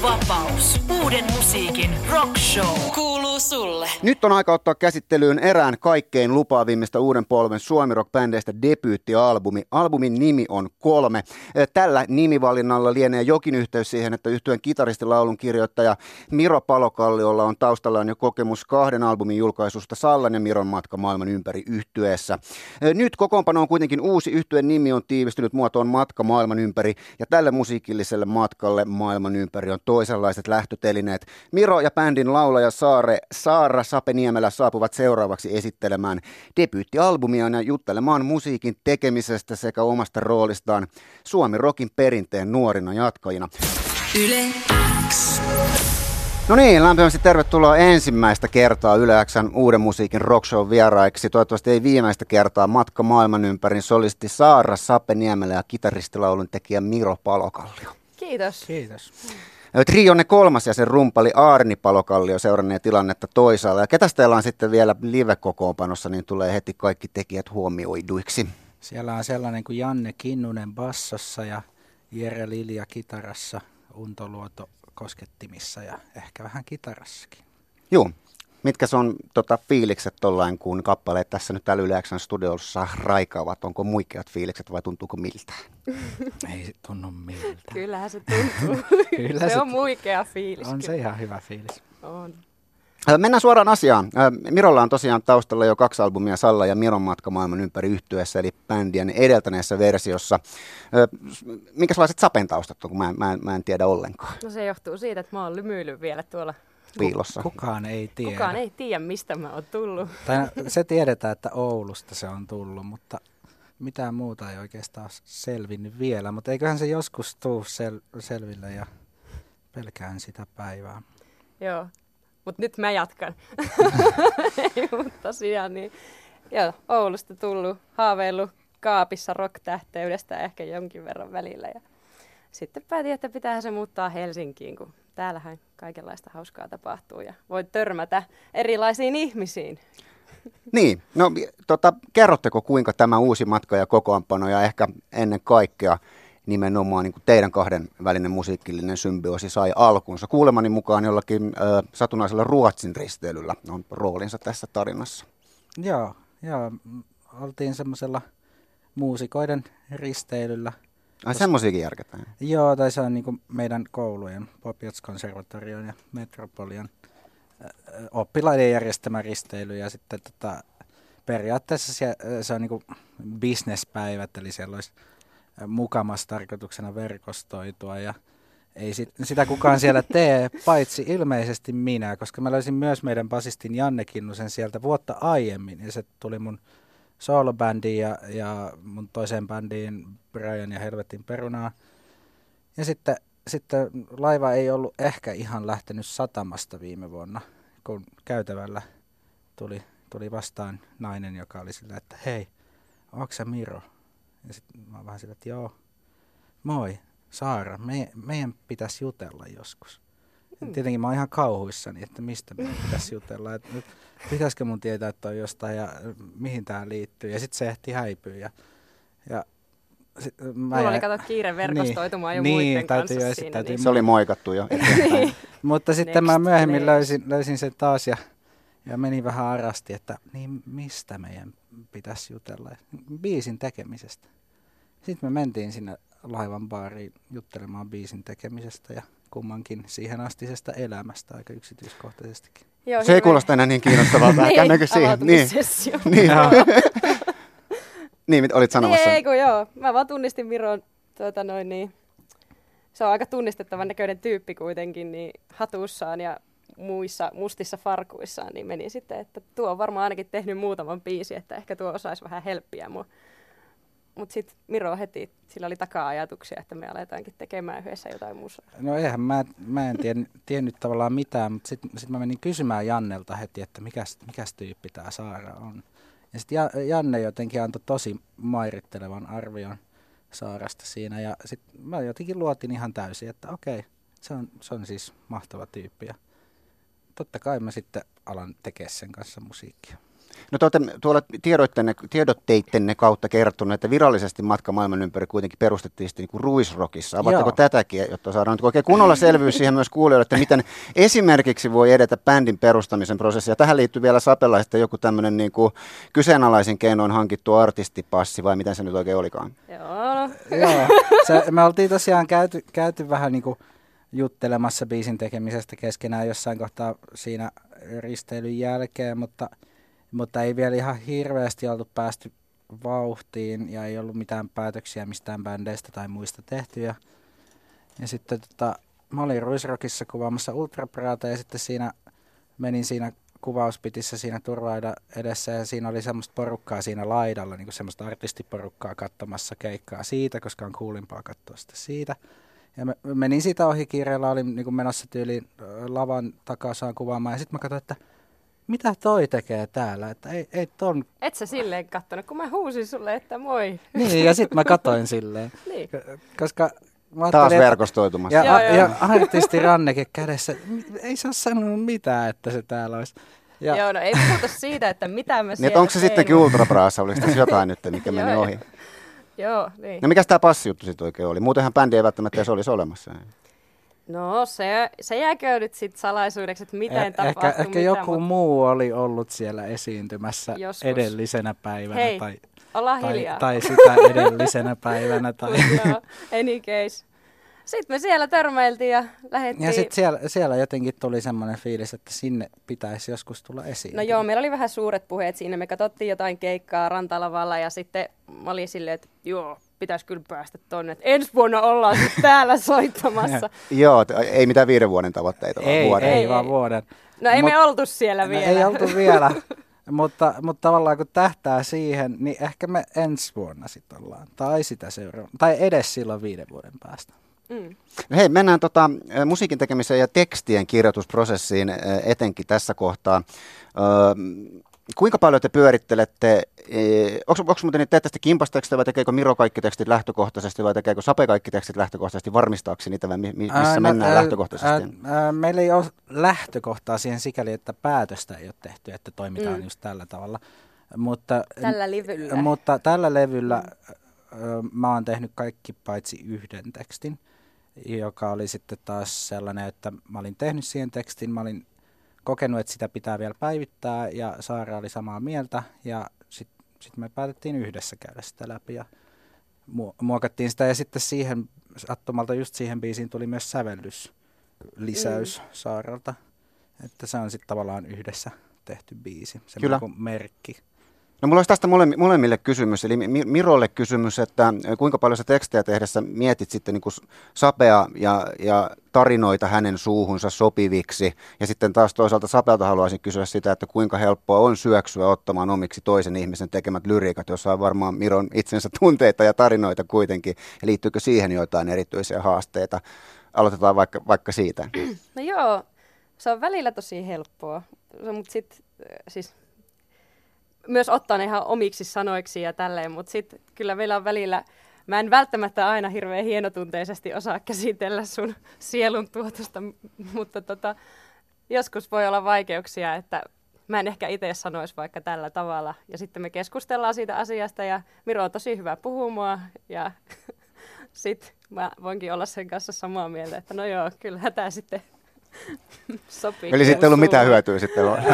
Vapaus. Uuden musiikin rock show. Kuuluu sulle. Nyt on aika ottaa käsittelyyn erään kaikkein lupaavimmista uuden polven suomirock-bändeistä debyyttialbumi. Albumin nimi on Kolme. Tällä nimivalinnalla lienee jokin yhteys siihen, että yhtyen kitaristilaulun kirjoittaja Miro Palokalliolla on taustallaan jo kokemus kahden albumin julkaisusta Sallan ja Miron matka maailman ympäri yhtyeessä. Nyt kokoonpano on kuitenkin uusi. Yhtyeen nimi on tiivistynyt muotoon Matka maailman ympäri ja tälle musiikilliselle matkalle maailman ympäri on toisenlaiset lähtötelineet. Miro ja bändin laulaja Saare, Saara Sapeniemelä saapuvat seuraavaksi esittelemään debyyttialbumiaan ja juttelemaan musiikin tekemisestä sekä omasta roolistaan Suomi Rokin perinteen nuorina jatkajina. Yle X. No niin, lämpimästi tervetuloa ensimmäistä kertaa Yle Xn uuden musiikin rockshow vieraiksi. Toivottavasti ei viimeistä kertaa matka maailman ympärin solisti Saara Sapeniemelä ja kitaristilaulun tekijä Miro Palokallio. Kiitos. Kiitos. Trionne kolmas ja sen rumpali Aarni Palokallio seurannee tilannetta toisaalla. Ja ketä teillä on sitten vielä live-kokoonpanossa, niin tulee heti kaikki tekijät huomioiduiksi. Siellä on sellainen kuin Janne Kinnunen bassossa ja Jere Lilja kitarassa, Unto Luoto koskettimissa ja ehkä vähän kitarassakin. Joo. Mitkä on tota, fiilikset tollain, kun kappaleet tässä nyt täällä Yleäksän studiossa raikaavat? Onko muikeat fiilikset vai tuntuuko miltä? Ei tunnu miltä. Kyllähän se tuntuu. Kyllä se, se on muikea fiilis. On se ihan hyvä fiilis. On. Mennään suoraan asiaan. Mirolla on tosiaan taustalla jo kaksi albumia Salla ja Miron matka maailman ympäri yhtyessä, eli bändien edeltäneessä versiossa. Minkälaiset Sapen taustat on, kun mä, mä, mä en tiedä ollenkaan? No se johtuu siitä, että mä oon lymyillyt vielä tuolla piilossa. Kukaan ei tiedä. Kukaan ei tiedä, mistä mä oon tullut. Tai no, se tiedetään, että Oulusta se on tullut, mutta mitään muuta ei oikeastaan selvinnyt vielä. Mutta eiköhän se joskus tuu sel- selville ja pelkään sitä päivää. Joo, mutta nyt mä jatkan. mutta tosiaan niin, joo, Oulusta tullut, haaveillut kaapissa rock-tähteydestä ehkä jonkin verran välillä. Ja sitten päätin, että pitää se muuttaa Helsinkiin, kun täällähän kaikenlaista hauskaa tapahtuu ja voi törmätä erilaisiin ihmisiin. Niin, no tota, kerrotteko kuinka tämä uusi matka ja kokoonpano ja ehkä ennen kaikkea nimenomaan niin kuin teidän kahden välinen musiikillinen symbioosi sai alkunsa. Kuulemani mukaan jollakin ö, satunnaisella Ruotsin risteilyllä on roolinsa tässä tarinassa. Joo, joo. oltiin semmoisella muusikoiden risteilyllä – Ai semmoisiakin järketään? Joo, tai se on niin meidän koulujen, Popiats-konservatorion ja Metropolian oppilaiden järjestämä risteily. Ja sitten tota, periaatteessa se, se on niin bisnespäivät, eli siellä olisi mukamassa tarkoituksena verkostoitua ja ei sit, sitä kukaan siellä tee, paitsi ilmeisesti minä, koska mä löysin myös meidän basistin Janne Kinnusen sieltä vuotta aiemmin ja se tuli mun soolobändiin ja, ja mun toiseen bändiin Brian ja Helvetin perunaa. Ja sitten, sitten laiva ei ollut ehkä ihan lähtenyt satamasta viime vuonna, kun käytävällä tuli, tuli vastaan nainen, joka oli sillä, että hei, onko sä Miro? Ja sitten mä vähän sillä, että joo, moi, Saara, me, meidän pitäisi jutella joskus. Hmm. Tietenkin mä oon ihan kauhuissani, että mistä meidän pitäisi jutella. Että nyt pitäisikö mun tietää, että on jostain ja mihin tämä liittyy. Ja sitten se ehti häipyä. Ja, ja sit, mä Mulla oli kato kiire verkostoitumaan niin, jo niin, muiden täytyy kanssa siinä. Täytyy, niin. Se oli moikattu jo. Mutta sitten mä myöhemmin löysin, löysin sen taas ja, ja meni vähän arasti, että niin mistä meidän pitäisi jutella. Biisin tekemisestä. Sitten me mentiin sinne laivan baariin juttelemaan biisin tekemisestä ja kummankin siihen astisesta elämästä aika yksityiskohtaisestikin. Joo, se ei kuulosta enää niin kiinnostavalta. niin, Käännäkö siihen? Niin. niin. niin, olit sanomassa? Niin, ei kun joo. Mä vaan tunnistin Miron, tuota noin niin, se on aika tunnistettavan näköinen tyyppi kuitenkin, niin hatussaan ja muissa mustissa farkuissaan, niin meni sitten, että tuo on varmaan ainakin tehnyt muutaman biisi, että ehkä tuo osaisi vähän helppiä mua. Mutta sitten Miro heti, sillä oli taka-ajatuksia, että me aletaankin tekemään yhdessä jotain musaa. No eihän mä, mä en tien, tiennyt tavallaan mitään, mutta sitten sit mä menin kysymään Jannelta heti, että mikäs, mikäs tyyppi tämä Saara on. Ja sitten Janne jotenkin antoi tosi mairittelevan arvion Saarasta siinä. Ja sitten mä jotenkin luotin ihan täysin, että okei, se on, se on siis mahtava tyyppi. Ja totta kai mä sitten alan tekemään sen kanssa musiikkia. No te olette tuolla tiedotteittenne kautta kertonut, että virallisesti matka maailman ympäri kuitenkin perustettiin sitten niin kuin Ruisrockissa. Avatteko Joo. tätäkin, jotta saadaan nyt oikein kunnolla selvyys siihen myös kuulijoille, että miten esimerkiksi voi edetä bändin perustamisen prosessi. Ja tähän liittyy vielä Sapella sitten joku tämmöinen niin kuin kyseenalaisin keinoin hankittu artistipassi, vai miten se nyt oikein olikaan? Joo. Joo, se, me oltiin tosiaan käyty, käyty vähän niin kuin juttelemassa biisin tekemisestä keskenään jossain kohtaa siinä risteilyn jälkeen, mutta, mutta ei vielä ihan hirveästi oltu päästy vauhtiin ja ei ollut mitään päätöksiä mistään bändeistä tai muista tehty. Ja, ja sitten tota, mä olin Ruisrockissa kuvaamassa Ultrapraata ja sitten siinä menin siinä kuvauspitissä siinä turvaida edessä ja siinä oli semmoista porukkaa siinä laidalla, niin kuin semmoista artistiporukkaa katsomassa keikkaa siitä, koska on kuulimpaa katsoa sitä siitä. Ja mä menin siitä ohi kiireellä, olin niin kuin menossa tyyliin lavan takasaan kuvaamaan ja sitten mä katsoin, että mitä toi tekee täällä, että ei, ei ton... Et sä silleen kattonut, kun mä huusin sulle, että moi. Niin, ja sitten mä katoin silleen, niin. koska mä Taas verkostoitumassa. Ja, Joo, a, joo. ja artisti Ranneke kädessä, ei se ole sanonut mitään, että se täällä olisi. Ja, Joo, no ei puhuta siitä, että mitä mä Niin, siellä että onko se tein. sittenkin Ultrabraassa, oliko tässä jotain nyt, mikä meni ohi? Joo, niin. No mikä tämä passijuttu sitten oikein oli? Muutenhan bändi ei välttämättä edes olisi olemassa. No se, se jääkö nyt sitten salaisuudeksi, että miten Eh- tapahtui ehkä, ehkä mitä, joku mut muu oli ollut siellä esiintymässä Joskus. edellisenä päivänä Hei, tai, tai, hiljaa. tai sitä edellisenä päivänä. Tai. Joo, any case. Sitten me siellä törmäiltiin ja lähdettiin. Ja sitten siellä, siellä jotenkin tuli semmoinen fiilis, että sinne pitäisi joskus tulla esiin. No joo, meillä oli vähän suuret puheet siinä. Me katsottiin jotain keikkaa rantalavalla ja sitten mä olin silleen, että joo, pitäisi kyllä päästä tonne. Et ensi vuonna ollaan täällä soittamassa. Joo, ei mitään viiden vuoden tavoitteita, vaan ei, vuoden. ei, Ei, vaan vuoden. No ei Mut- me oltu siellä No, vielä. ei oltu vielä, mutta, mutta tavallaan kun tähtää siihen, niin ehkä me ensi vuonna sitten ollaan. Tai sitä seuraavana. Tai edes silloin viiden vuoden päästä. Mm. No Hei, mennään tota, musiikin tekemiseen ja tekstien kirjoitusprosessiin etenkin tässä kohtaa. Öö, kuinka paljon te pyörittelette, onko muuten niin, teette sitten kimpastekstejä vai tekeekö Miro kaikki tekstit lähtökohtaisesti vai tekeekö Sape kaikki tekstit lähtökohtaisesti varmistaakseni niitä vai mi- mi- missä Ää, mennään ää, lähtökohtaisesti? ää, ää, meillä ei ole lähtökohtaa siihen sikäli, että päätöstä ei ole tehty, että toimitaan Mm. just tällä tavalla. Mutta, Tällä levyllä. mutta tällä levyllä ö, mä oon tehnyt kaikki paitsi yhden tekstin, joka oli sitten taas sellainen, että mä olin tehnyt siihen tekstin, mä olin kokenut, että sitä pitää vielä päivittää ja Saara oli samaa mieltä ja sitten sit me päätettiin yhdessä käydä sitä läpi ja mu- muokattiin sitä ja sitten siihen sattumalta just siihen biisiin tuli myös sävellyslisäys mm. Saaralta, että se on sitten tavallaan yhdessä tehty biisi, se Kyllä. kuin merkki. No mulla olisi tästä mole- molemmille kysymys, eli Mi- Mirolle kysymys, että kuinka paljon sä tekstejä tehdessä mietit sitten niin sapea ja, ja tarinoita hänen suuhunsa sopiviksi, ja sitten taas toisaalta Sapelta haluaisin kysyä sitä, että kuinka helppoa on syöksyä ottamaan omiksi toisen ihmisen tekemät lyriikat, jossa on varmaan Miron itsensä tunteita ja tarinoita kuitenkin, ja liittyykö siihen joitain erityisiä haasteita? Aloitetaan vaikka, vaikka siitä. No joo, se on välillä tosi helppoa, mutta sitten siis myös ottaa ne ihan omiksi sanoiksi ja tälleen, mutta sitten kyllä meillä on välillä, mä en välttämättä aina hirveän hienotunteisesti osaa käsitellä sun sielun tuotosta, mutta tota, joskus voi olla vaikeuksia, että mä en ehkä itse sanoisi vaikka tällä tavalla. Ja sitten me keskustellaan siitä asiasta ja Miro on tosi hyvä puhumaan ja sitten mä voinkin olla sen kanssa samaa mieltä, että no joo, kyllähän tämä sitten sopii. Eli sitten ei ollut mitään hyötyä sitten lopuksi.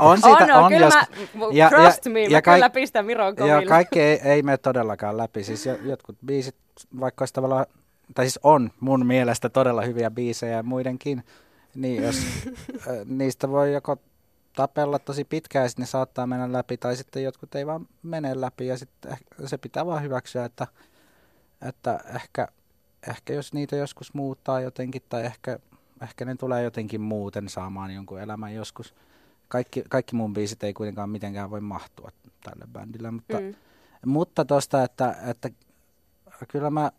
on siitä, on, on, kyllä jos, mä, ja- trust ja- me, ja mä kaik- kyllä pistän Miron Ja koville. kaikki ei, ei mene todellakaan läpi. Siis jo- jotkut biisit, vaikka olisi tavallaan, tai siis on mun mielestä todella hyviä biisejä ja muidenkin, niin jos niistä voi joko tapella tosi pitkään ja sitten ne saattaa mennä läpi, tai sitten jotkut ei vaan mene läpi ja sitten eh- se pitää vaan hyväksyä, että, että ehkä, ehkä jos niitä joskus muuttaa jotenkin, tai ehkä, ehkä ne tulee jotenkin muuten saamaan jonkun elämän joskus. Kaikki, kaikki mun biisit ei kuitenkaan mitenkään voi mahtua tälle bändille, mutta, Mm. mutta tosta, että, että kyllä mä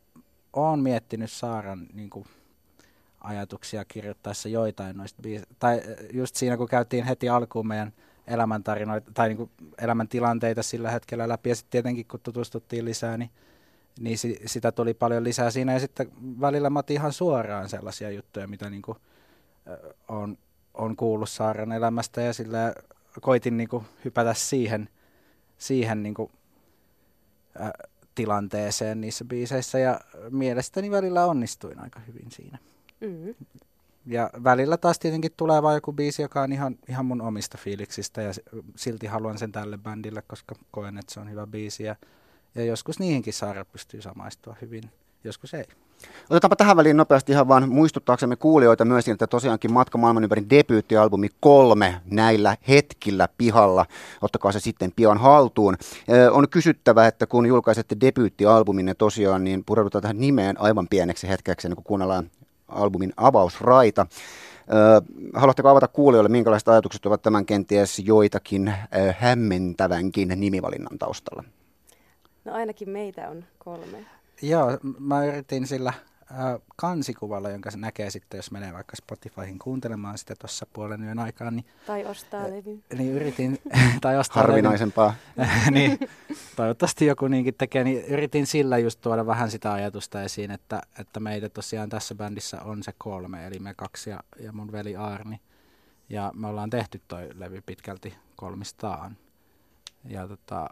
oon miettinyt Saaran niin kuin, ajatuksia kirjoittaessa joitain noista biisistä. Tai just siinä, kun käytiin heti alkuun meidän elämäntarinoita tai niin kuin elämäntilanteita sillä hetkellä läpi. Ja sitten tietenkin, kun tutustuttiin lisää, niin, niin si, sitä tuli paljon lisää siinä. Ja sitten välillä mä ihan suoraan sellaisia juttuja, mitä niin kuin, on, on kuullut Saaran elämästä ja sillä koitin niin kuin hypätä siihen, siihen niin kuin, ä, tilanteeseen niissä biiseissä ja mielestäni välillä onnistuin aika hyvin siinä. Mm. Ja välillä taas tietenkin tulee vaan joku biisi, joka on ihan, ihan mun omista fiiliksistä ja silti haluan sen tälle bändille, koska koen, että se on hyvä biisi. Ja, ja joskus niihinkin Saara pystyy samaistua hyvin, joskus ei. Otetaanpa tähän väliin nopeasti ihan vaan muistuttaaksemme kuulijoita myös, että tosiaankin Matka maailman ympäri debyyttialbumi kolme näillä hetkillä pihalla. Ottakaa se sitten pian haltuun. On kysyttävä, että kun julkaisette debyyttialbuminne tosiaan, niin pureudutaan tähän nimeen aivan pieneksi hetkeksi, kun kuunnellaan albumin avausraita. Haluatteko avata kuulijoille, minkälaiset ajatukset ovat tämän kenties joitakin hämmentävänkin nimivalinnan taustalla? No ainakin meitä on kolme. Joo, mä yritin sillä äh, kansikuvalla, jonka se näkee sitten, jos menee vaikka Spotifyhin kuuntelemaan sitä tuossa puolen yön aikaan. Niin, tai ostaa äh, levy. Niin yritin, tai ostaa Harvinaisempaa. niin, toivottavasti joku niinkin tekee, niin yritin sillä just tuoda vähän sitä ajatusta esiin, että, että meitä tosiaan tässä bändissä on se kolme, eli me kaksi ja, ja mun veli Arni. Ja me ollaan tehty toi levy pitkälti kolmistaan. Ja, tota,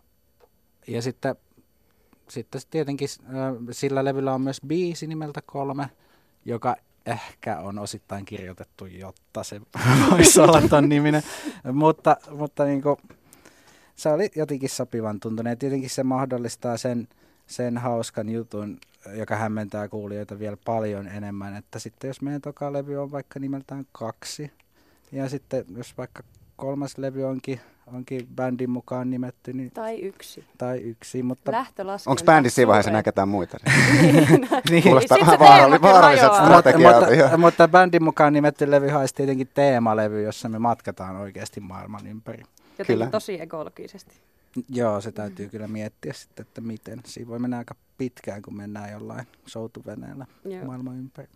ja sitten sitten tietenkin sillä levyllä on myös biisi nimeltä kolme, joka ehkä on osittain kirjoitettu, jotta se voisi olla ton niminen. mutta mutta niin kuin, se oli jotenkin sopivan tuntunut. Ja tietenkin se mahdollistaa sen, sen hauskan jutun, joka hämmentää kuulijoita vielä paljon enemmän. Että sitten jos meidän toka levy on vaikka nimeltään kaksi, ja sitten jos vaikka kolmas levy onkin onkin bändin mukaan nimetty. Niin, tai yksi. Tai yksi, mutta... Onko bändissä siinä vaiheessa näketään muita? niin. Kuulostaa vähän vaaralli, vaaralliset strategiat. mutta, mutta, mutta bändin mukaan nimetty levy olisi tietenkin teemalevy, jossa me matkataan oikeasti maailman ympäri. Jotenkin kyllä. tosi ekologisesti. Joo, se täytyy mm. kyllä miettiä sitten, että miten. Siinä voi mennä aika pitkään, kun mennään jollain soutuveneellä maailman ympäri.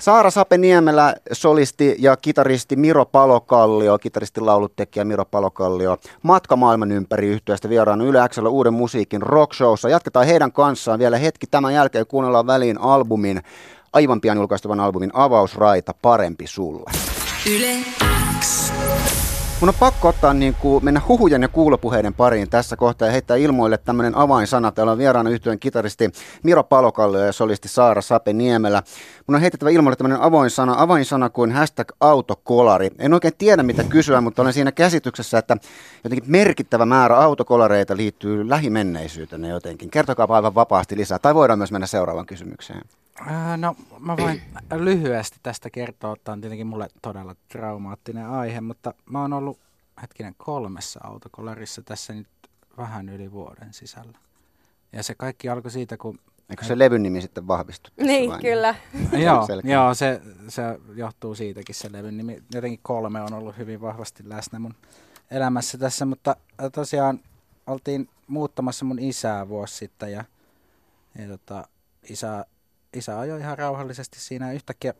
Saara Sape-Niemelä, solisti ja kitaristi Miro Palokallio, kitaristi laulutekijä Miro Palokallio, matka maailman ympäri yhtiöstä vieraana Yle Xllä uuden musiikin rockshowssa. Jatketaan heidän kanssaan vielä hetki tämän jälkeen, kuunnellaan väliin albumin, aivan pian julkaistuvan albumin avausraita Parempi sulle. Yle. Mun on pakko ottaa niin kuin, mennä huhujen ja kuulopuheiden pariin tässä kohtaa ja heittää ilmoille tämmöinen avainsana. Täällä on vieraana yhtyön kitaristi Miro Palokallio ja solisti Saara Sape Niemelä. Mun on heitettävä ilmoille tämmöinen avainsana, avainsana kuin hashtag autokolari. En oikein tiedä mitä kysyä, mutta olen siinä käsityksessä, että jotenkin merkittävä määrä autokolareita liittyy lähimenneisyyteen jotenkin. Kertokaa aivan vapaasti lisää, tai voidaan myös mennä seuraavaan kysymykseen. Äh, no mä voin lyhyesti tästä kertoa. Tämä on tietenkin mulle todella traumaattinen aihe, mutta mä oon ollut hetkinen kolmessa autokolarissa tässä nyt vähän yli vuoden sisällä. Ja se kaikki alkoi siitä, kun... Eikö se levyn nimi sitten vahvistu? Niin, vai? kyllä. joo, joo se, se johtuu siitäkin se levyn nimi. Jotenkin kolme on ollut hyvin vahvasti läsnä mun elämässä tässä, mutta tosiaan oltiin muuttamassa mun isää vuosi sitten ja, ja tota, isä isä ajoi ihan rauhallisesti siinä yhtäkkiä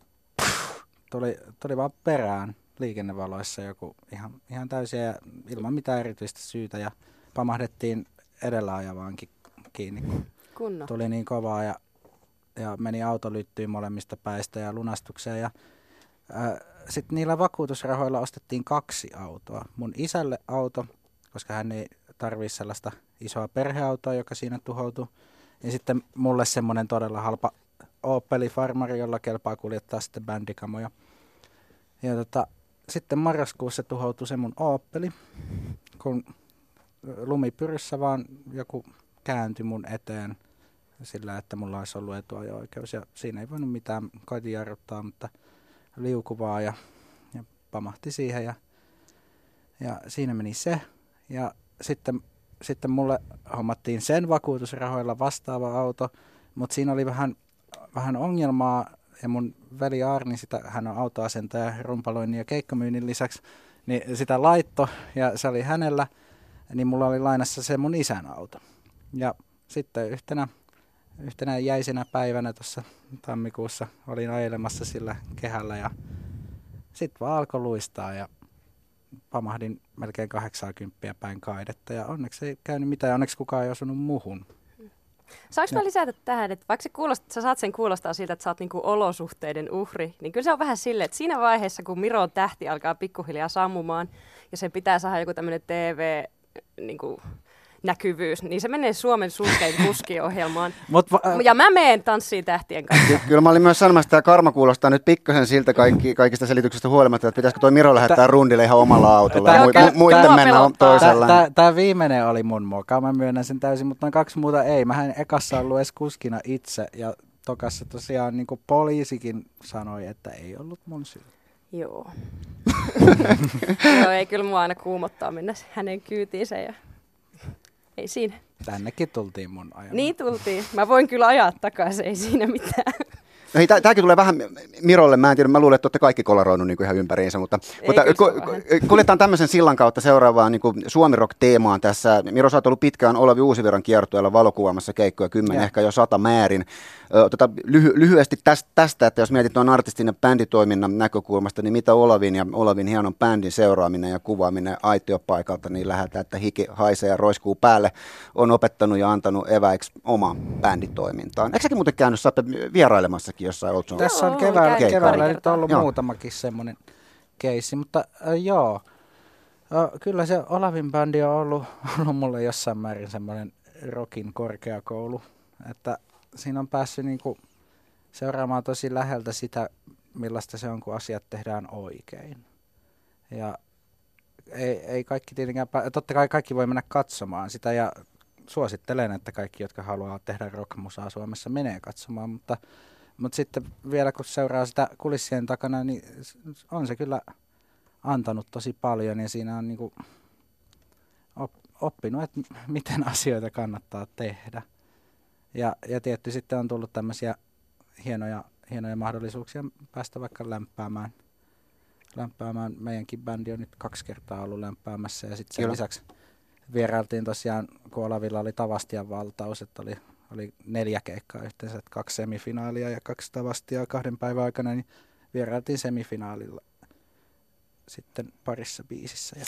tuli, tuli vaan perään liikennevaloissa joku ihan, ihan täysiä ja ilman mitään erityistä syytä ja pamahdettiin edellä ajavaankin kiinni, kun Kunno. tuli niin kovaa ja, ja meni auto lyttyyn molemmista päistä ja lunastukseen ja sitten niillä vakuutusrahoilla ostettiin kaksi autoa. Mun isälle auto, koska hän ei tarvii sellaista isoa perheautoa, joka siinä tuhoutui. Ja sitten mulle semmoinen todella halpa Opeli Farmari, jolla kelpaa kuljettaa sitten bändikamoja. Ja tota, sitten marraskuussa tuhoutui se mun Opeli, kun lumipyryssä vaan joku kääntyi mun eteen sillä, että mulla olisi ollut etuajo-oikeus. Ja siinä ei voinut mitään, koitin jarruttaa, mutta liukuvaa ja, ja pamahti siihen. Ja, ja siinä meni se. Ja sitten, sitten mulle hommattiin sen vakuutusrahoilla vastaava auto, mutta siinä oli vähän vähän ongelmaa, ja mun veli Arni, sitä, hän on autoasentaja rumpaloinnin ja keikkamyynnin lisäksi, niin sitä laitto, ja se oli hänellä, niin mulla oli lainassa se mun isän auto. Ja sitten yhtenä, yhtenä jäisenä päivänä tuossa tammikuussa olin ajelemassa sillä kehällä, ja sitten vaan alkoi luistaa, ja pamahdin melkein 80 päin kaidetta, ja onneksi ei käynyt mitään, onneksi kukaan ei osunut muhun. Saanko mä lisätä tähän, että vaikka se kuulostaa, sä saat sen kuulostaa siltä, että sä oot niinku olosuhteiden uhri, niin kyllä se on vähän silleen, että siinä vaiheessa, kun Miron tähti alkaa pikkuhiljaa sammumaan ja sen pitää saada joku tämmöinen TV, niinku, näkyvyys, niin se menee Suomen surkein kuskiohjelmaan. Mut, va- ja mä meen tanssiin tähtien kanssa. Ky- Kyllä mä olin myös sanomassa, että tämä karma kuulostaa nyt pikkasen siltä kaikki, kaikista selityksistä huolimatta, että pitäisikö toi Miro lähettää rundille ihan omalla autolla ja Tää- mu- tää- mu- muiden tää mennä toisella. Tämä, viimeinen oli mun moka, mä myönnän sen täysin, mutta noin kaksi muuta ei. Mähän ekassa ollut edes kuskina itse ja tokassa tosiaan niin kuin poliisikin sanoi, että ei ollut mun syy. Joo. Joo, ei kyllä mua aina kuumottaa mennä hänen kyytiinsä ja ei siinä. Tännekin tultiin mun ajan. Niin tultiin. Mä voin kyllä ajaa takaisin, ei siinä mitään. No hei, tää- Tämäkin tulee vähän Mirolle, mä en tiedä, mä luulen, että olette kaikki kolaroinut niin ihan ympäriinsä, mutta, Ei, mutta ku- kuljetaan tämmöisen sillan kautta seuraavaan niin Suomi Rock-teemaan tässä. Miro, sä oot ollut pitkään Olavi Uusiviran kiertueella valokuvaamassa keikkoja, kymmenen, ehkä jo sata määrin. Ö, Tota, lyhy- lyhyesti tästä, tästä, että jos mietit tuon artistin ja bänditoiminnan näkökulmasta, niin mitä Olavin ja Olavin hienon bändin seuraaminen ja kuvaaminen aitiopaikalta, niin lähdetään, että hiki haisee ja roiskuu päälle, on opettanut ja antanut eväiksi omaan bänditoimintaan. Eikö säkin muuten käynyt, sä vierailemassakin jossain Old? Tässä on keväällä, käynyt keväällä nyt kertaa. ollut Joo. muutamakin semmoinen keissi, mutta äh, joo. Äh, kyllä se Olavin bändi on ollut, ollut mulle jossain määrin semmoinen rockin korkeakoulu, että siinä on päässyt niinku seuraamaan tosi läheltä sitä, millaista se on, kun asiat tehdään oikein. Ja ei, ei kaikki tietenkään, pää- totta kai kaikki voi mennä katsomaan sitä ja suosittelen, että kaikki, jotka haluaa tehdä rockmusaa Suomessa, menee katsomaan, mutta mutta sitten vielä kun seuraa sitä kulissien takana, niin on se kyllä antanut tosi paljon ja siinä on niinku op, oppinut, että miten asioita kannattaa tehdä. Ja, ja tietty sitten on tullut tämmöisiä hienoja, hienoja mahdollisuuksia päästä vaikka lämpäämään. lämpäämään. Meidänkin bändi on nyt kaksi kertaa ollut lämpäämässä ja sitten sen Kyllä. lisäksi vierailtiin tosiaan, kun Olavilla oli Tavastian valtaus, että oli, oli neljä keikkaa yhteensä, että kaksi semifinaalia ja kaksi Tavastia kahden päivän aikana, niin vierailtiin semifinaalilla sitten parissa biisissä. Ja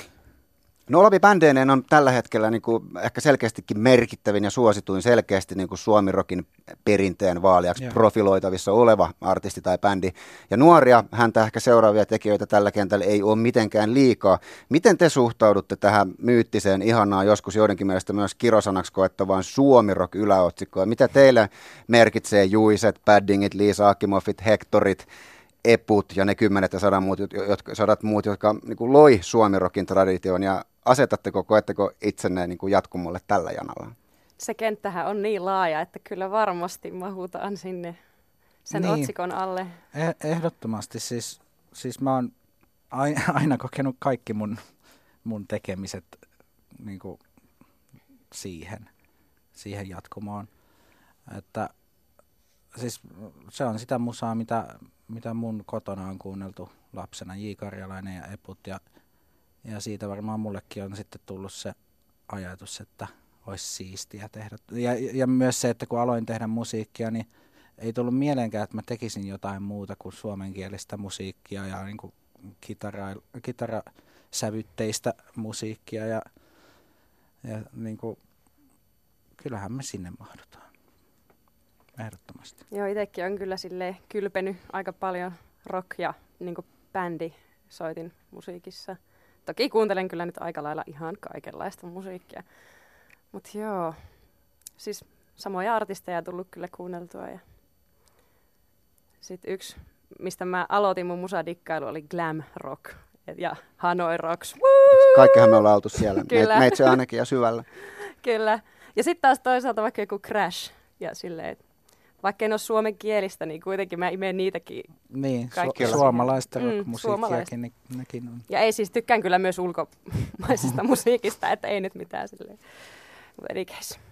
No Olavi bändeineen on tällä hetkellä niin kuin ehkä selkeästikin merkittävin ja suosituin selkeästi niin kuin Suomi-rokin perinteen vaaliaksi Joo. profiloitavissa oleva artisti tai bändi. Ja nuoria, häntä ehkä seuraavia tekijöitä tällä kentällä ei ole mitenkään liikaa. Miten te suhtaudutte tähän myyttiseen, ihanaa, joskus joidenkin mielestä myös kirosanaksi koettavaan Suomi-rock yläotsikkoon? Mitä teille merkitsee Juiset, Paddingit, Liisa Akimoffit, Hektorit, Eput ja ne kymmenet ja sadat muut, jot- jotka, sadat muut, jotka niin kuin loi Suomi-rokin tradition ja asetatteko, koetteko itsenne niin kuin jatkumolle tällä janalla? Se kenttähän on niin laaja, että kyllä varmasti mahutaan sinne sen Niin. otsikon alle. Eh- Ehdottomasti. Siis, siis mä oon aina, kokenut kaikki mun, mun tekemiset niin kuin siihen, siihen jatkumoon. Että siis se on sitä musaa, mitä, mitä mun kotona on kuunneltu lapsena, J. Karjalainen ja Eput. Ja, ja siitä varmaan mullekin on sitten tullut se ajatus, että olisi siistiä tehdä. Ja, ja myös se, että kun aloin tehdä musiikkia, niin ei tullut mieleenkään, että mä tekisin jotain muuta kuin suomenkielistä musiikkia ja niin kuin kitara, kitarasävytteistä musiikkia. Ja, ja niin kuin, kyllähän me sinne mahdutaan. Ehdottomasti. Joo, itsekin on kyllä sille kylpenyt aika paljon rock- ja niin bändi soitin musiikissa. Toki kuuntelen kyllä nyt aika lailla ihan kaikenlaista musiikkia. Mutta joo, siis samoja artisteja tullut kyllä kuunneltua. Ja sitten yksi, mistä mä aloitin mun musadikkailu, oli glam rock ja Hanoi Rocks. Woo! Kaikkihan me ollaan oltu siellä, Kyllä. Meit, meitse ainakin ja syvällä. Kyllä. Ja sitten taas toisaalta vaikka joku Crash ja silleen, että vaikka en ole suomen kielistä, niin kuitenkin mä imeen niitäkin. Niin, su- suomalaista Mm, suomalaista. rockmusiikkiakin, niin nekin on. Ja ei siis tykkään kyllä myös ulkomaisesta musiikista, että ei nyt mitään silleen. Mutta.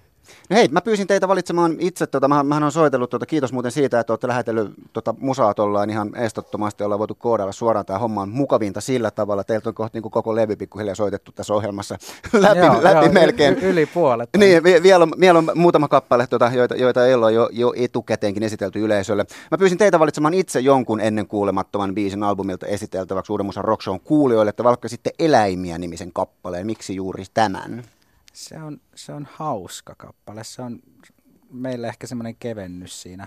No hei, mä pyysin teitä valitsemaan itse, tota, mähän, mähän on soitellut, tota, kiitos muuten siitä, että olette lähetellyt tota, musaa tollaan ihan estottomasti, ollaan voitu koodailla suoraan, tämä homma on mukavinta sillä tavalla, teiltä on kohta niin kuin koko levy pikkuhiljaa soitettu tässä ohjelmassa läpi, Joo, läpi joo, melkein. y- yli puolet. Niin, vi- vielä on, vielä on muutama kappale, tota, joita, joita ei ole jo, jo etukäteenkin esitelty yleisölle. Mä pyysin teitä valitsemaan itse jonkun ennen kuulemattoman biisin albumilta esiteltäväksi Uuden Musan Rock Shown kuulijoille, että valkkasitte Eläimiä nimisen kappaleen. Miksi juuri tämän? Se on, se on hauska kappale. Se on meille ehkä semmoinen kevennys siinä,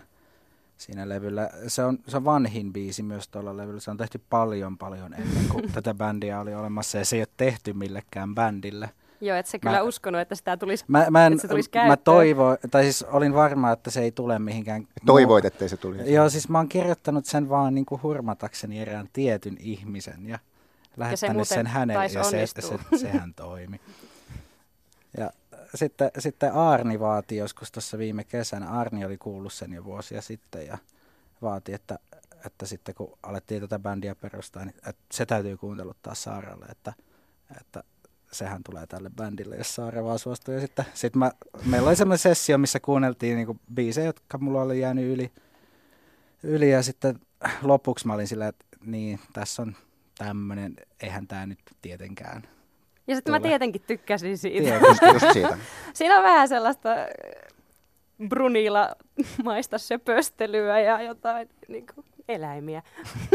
siinä levyllä. Se on, se on vanhin biisi myös tuolla levyllä. Se on tehty paljon paljon ennen kuin tätä bändiä oli olemassa ja se ei ole tehty millekään bändille. Joo, et sä kyllä Mä- uskonut, että sitä tulisi, Mä, mä, en, että se tulisi mä käyttöön. toivoin, tai siis olin varma, että se ei tule mihinkään. Toivoit, ettei se tulisi. Joo, siis mä oon kirjoittanut sen vaan niin kuin hurmatakseni erään tietyn ihmisen ja lähettänyt muuten sen hänelle ja se, onnistua. se, sehän toimi. Ja sitten, sitten Arni vaati joskus tuossa viime kesänä, Arni oli kuullut sen jo vuosia sitten ja vaati, että, että sitten kun alettiin tätä bändiä perustaa, niin että se täytyy kuunteluttaa Saaralle, että, että sehän tulee tälle bändille, jos Saara vaan suostuu. Ja sitten sit mä, meillä oli semmoinen sessio, missä kuunneltiin niinku biisejä, jotka mulla oli jäänyt yli, yli ja sitten lopuksi mä olin sillä, että niin, tässä on tämmöinen, eihän tämä nyt tietenkään. Ja sitten mä tietenkin tykkäsin siitä. Tietysti. Just, just siitä. Siinä on vähän sellaista äh, brunilla maista söpöstelyä ja jotain niin kuin eläimiä.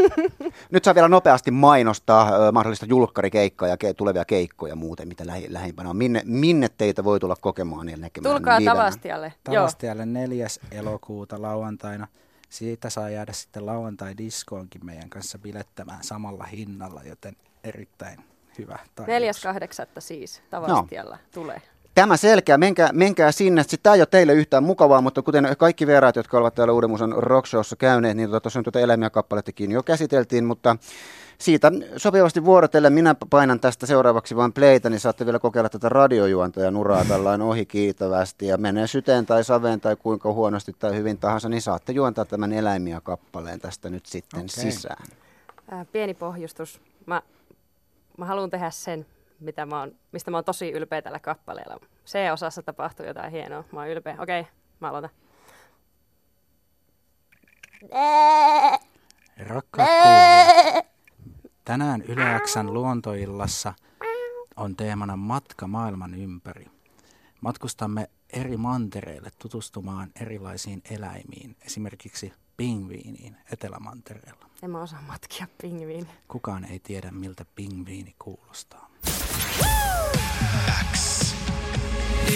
Nyt saa vielä nopeasti mainostaa ö, mahdollista julkkarikeikkaa ja ke- tulevia keikkoja muuten, mitä lähi- lähimpänä on. Minne, minne teitä voi tulla kokemaan ja näkemään Tulkaa livenä? Tavastialle. Joo. Tavastialle 4. elokuuta lauantaina. Siitä saa jäädä sitten lauantai-diskoonkin meidän kanssa bilettämään samalla hinnalla, joten erittäin hyvä tarjous. 4.8. siis Tavastialla tulee. Tämä selkeä, menkää, menkää sinne. Sitten tämä ei ole teille yhtään mukavaa, mutta kuten kaikki vieraat, jotka ovat täällä Uuden Musan rockshowssa käyneet, niin tuossa on tuota eläimiä kappalettekin jo käsiteltiin, mutta siitä sopivasti vuorotellen minä painan tästä seuraavaksi vain playtä, niin saatte vielä kokeilla tätä radiojuonta ja nuraa tällainen ohi kiitävästi ja menee syteen tai saveen tai kuinka huonosti tai hyvin tahansa, niin saatte juontaa tämän eläimiä kappaleen tästä nyt sitten Okei. sisään. Ää, pieni pohjustus. Mä, mä haluan tehdä sen, mitä mä oon, mistä mä oon tosi ylpeä tällä kappaleella. C-osassa tapahtuu jotain hienoa. Mä oon ylpeä. Okei, mä aloitan. Rakkaat tänään Yle Xn luontoillassa on teemana matka maailman ympäri. Matkustamme eri mantereille tutustumaan erilaisiin eläimiin, esimerkiksi pingviiniin Etelämantereella. En mä osaa matkia pingviin. Kukaan ei tiedä, miltä pingviini kuulostaa.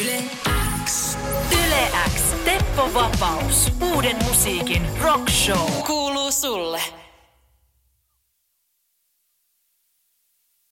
Yle X. Yle X. Teppo Vapaus. Uuden musiikin rock show. Kuuluu sulle.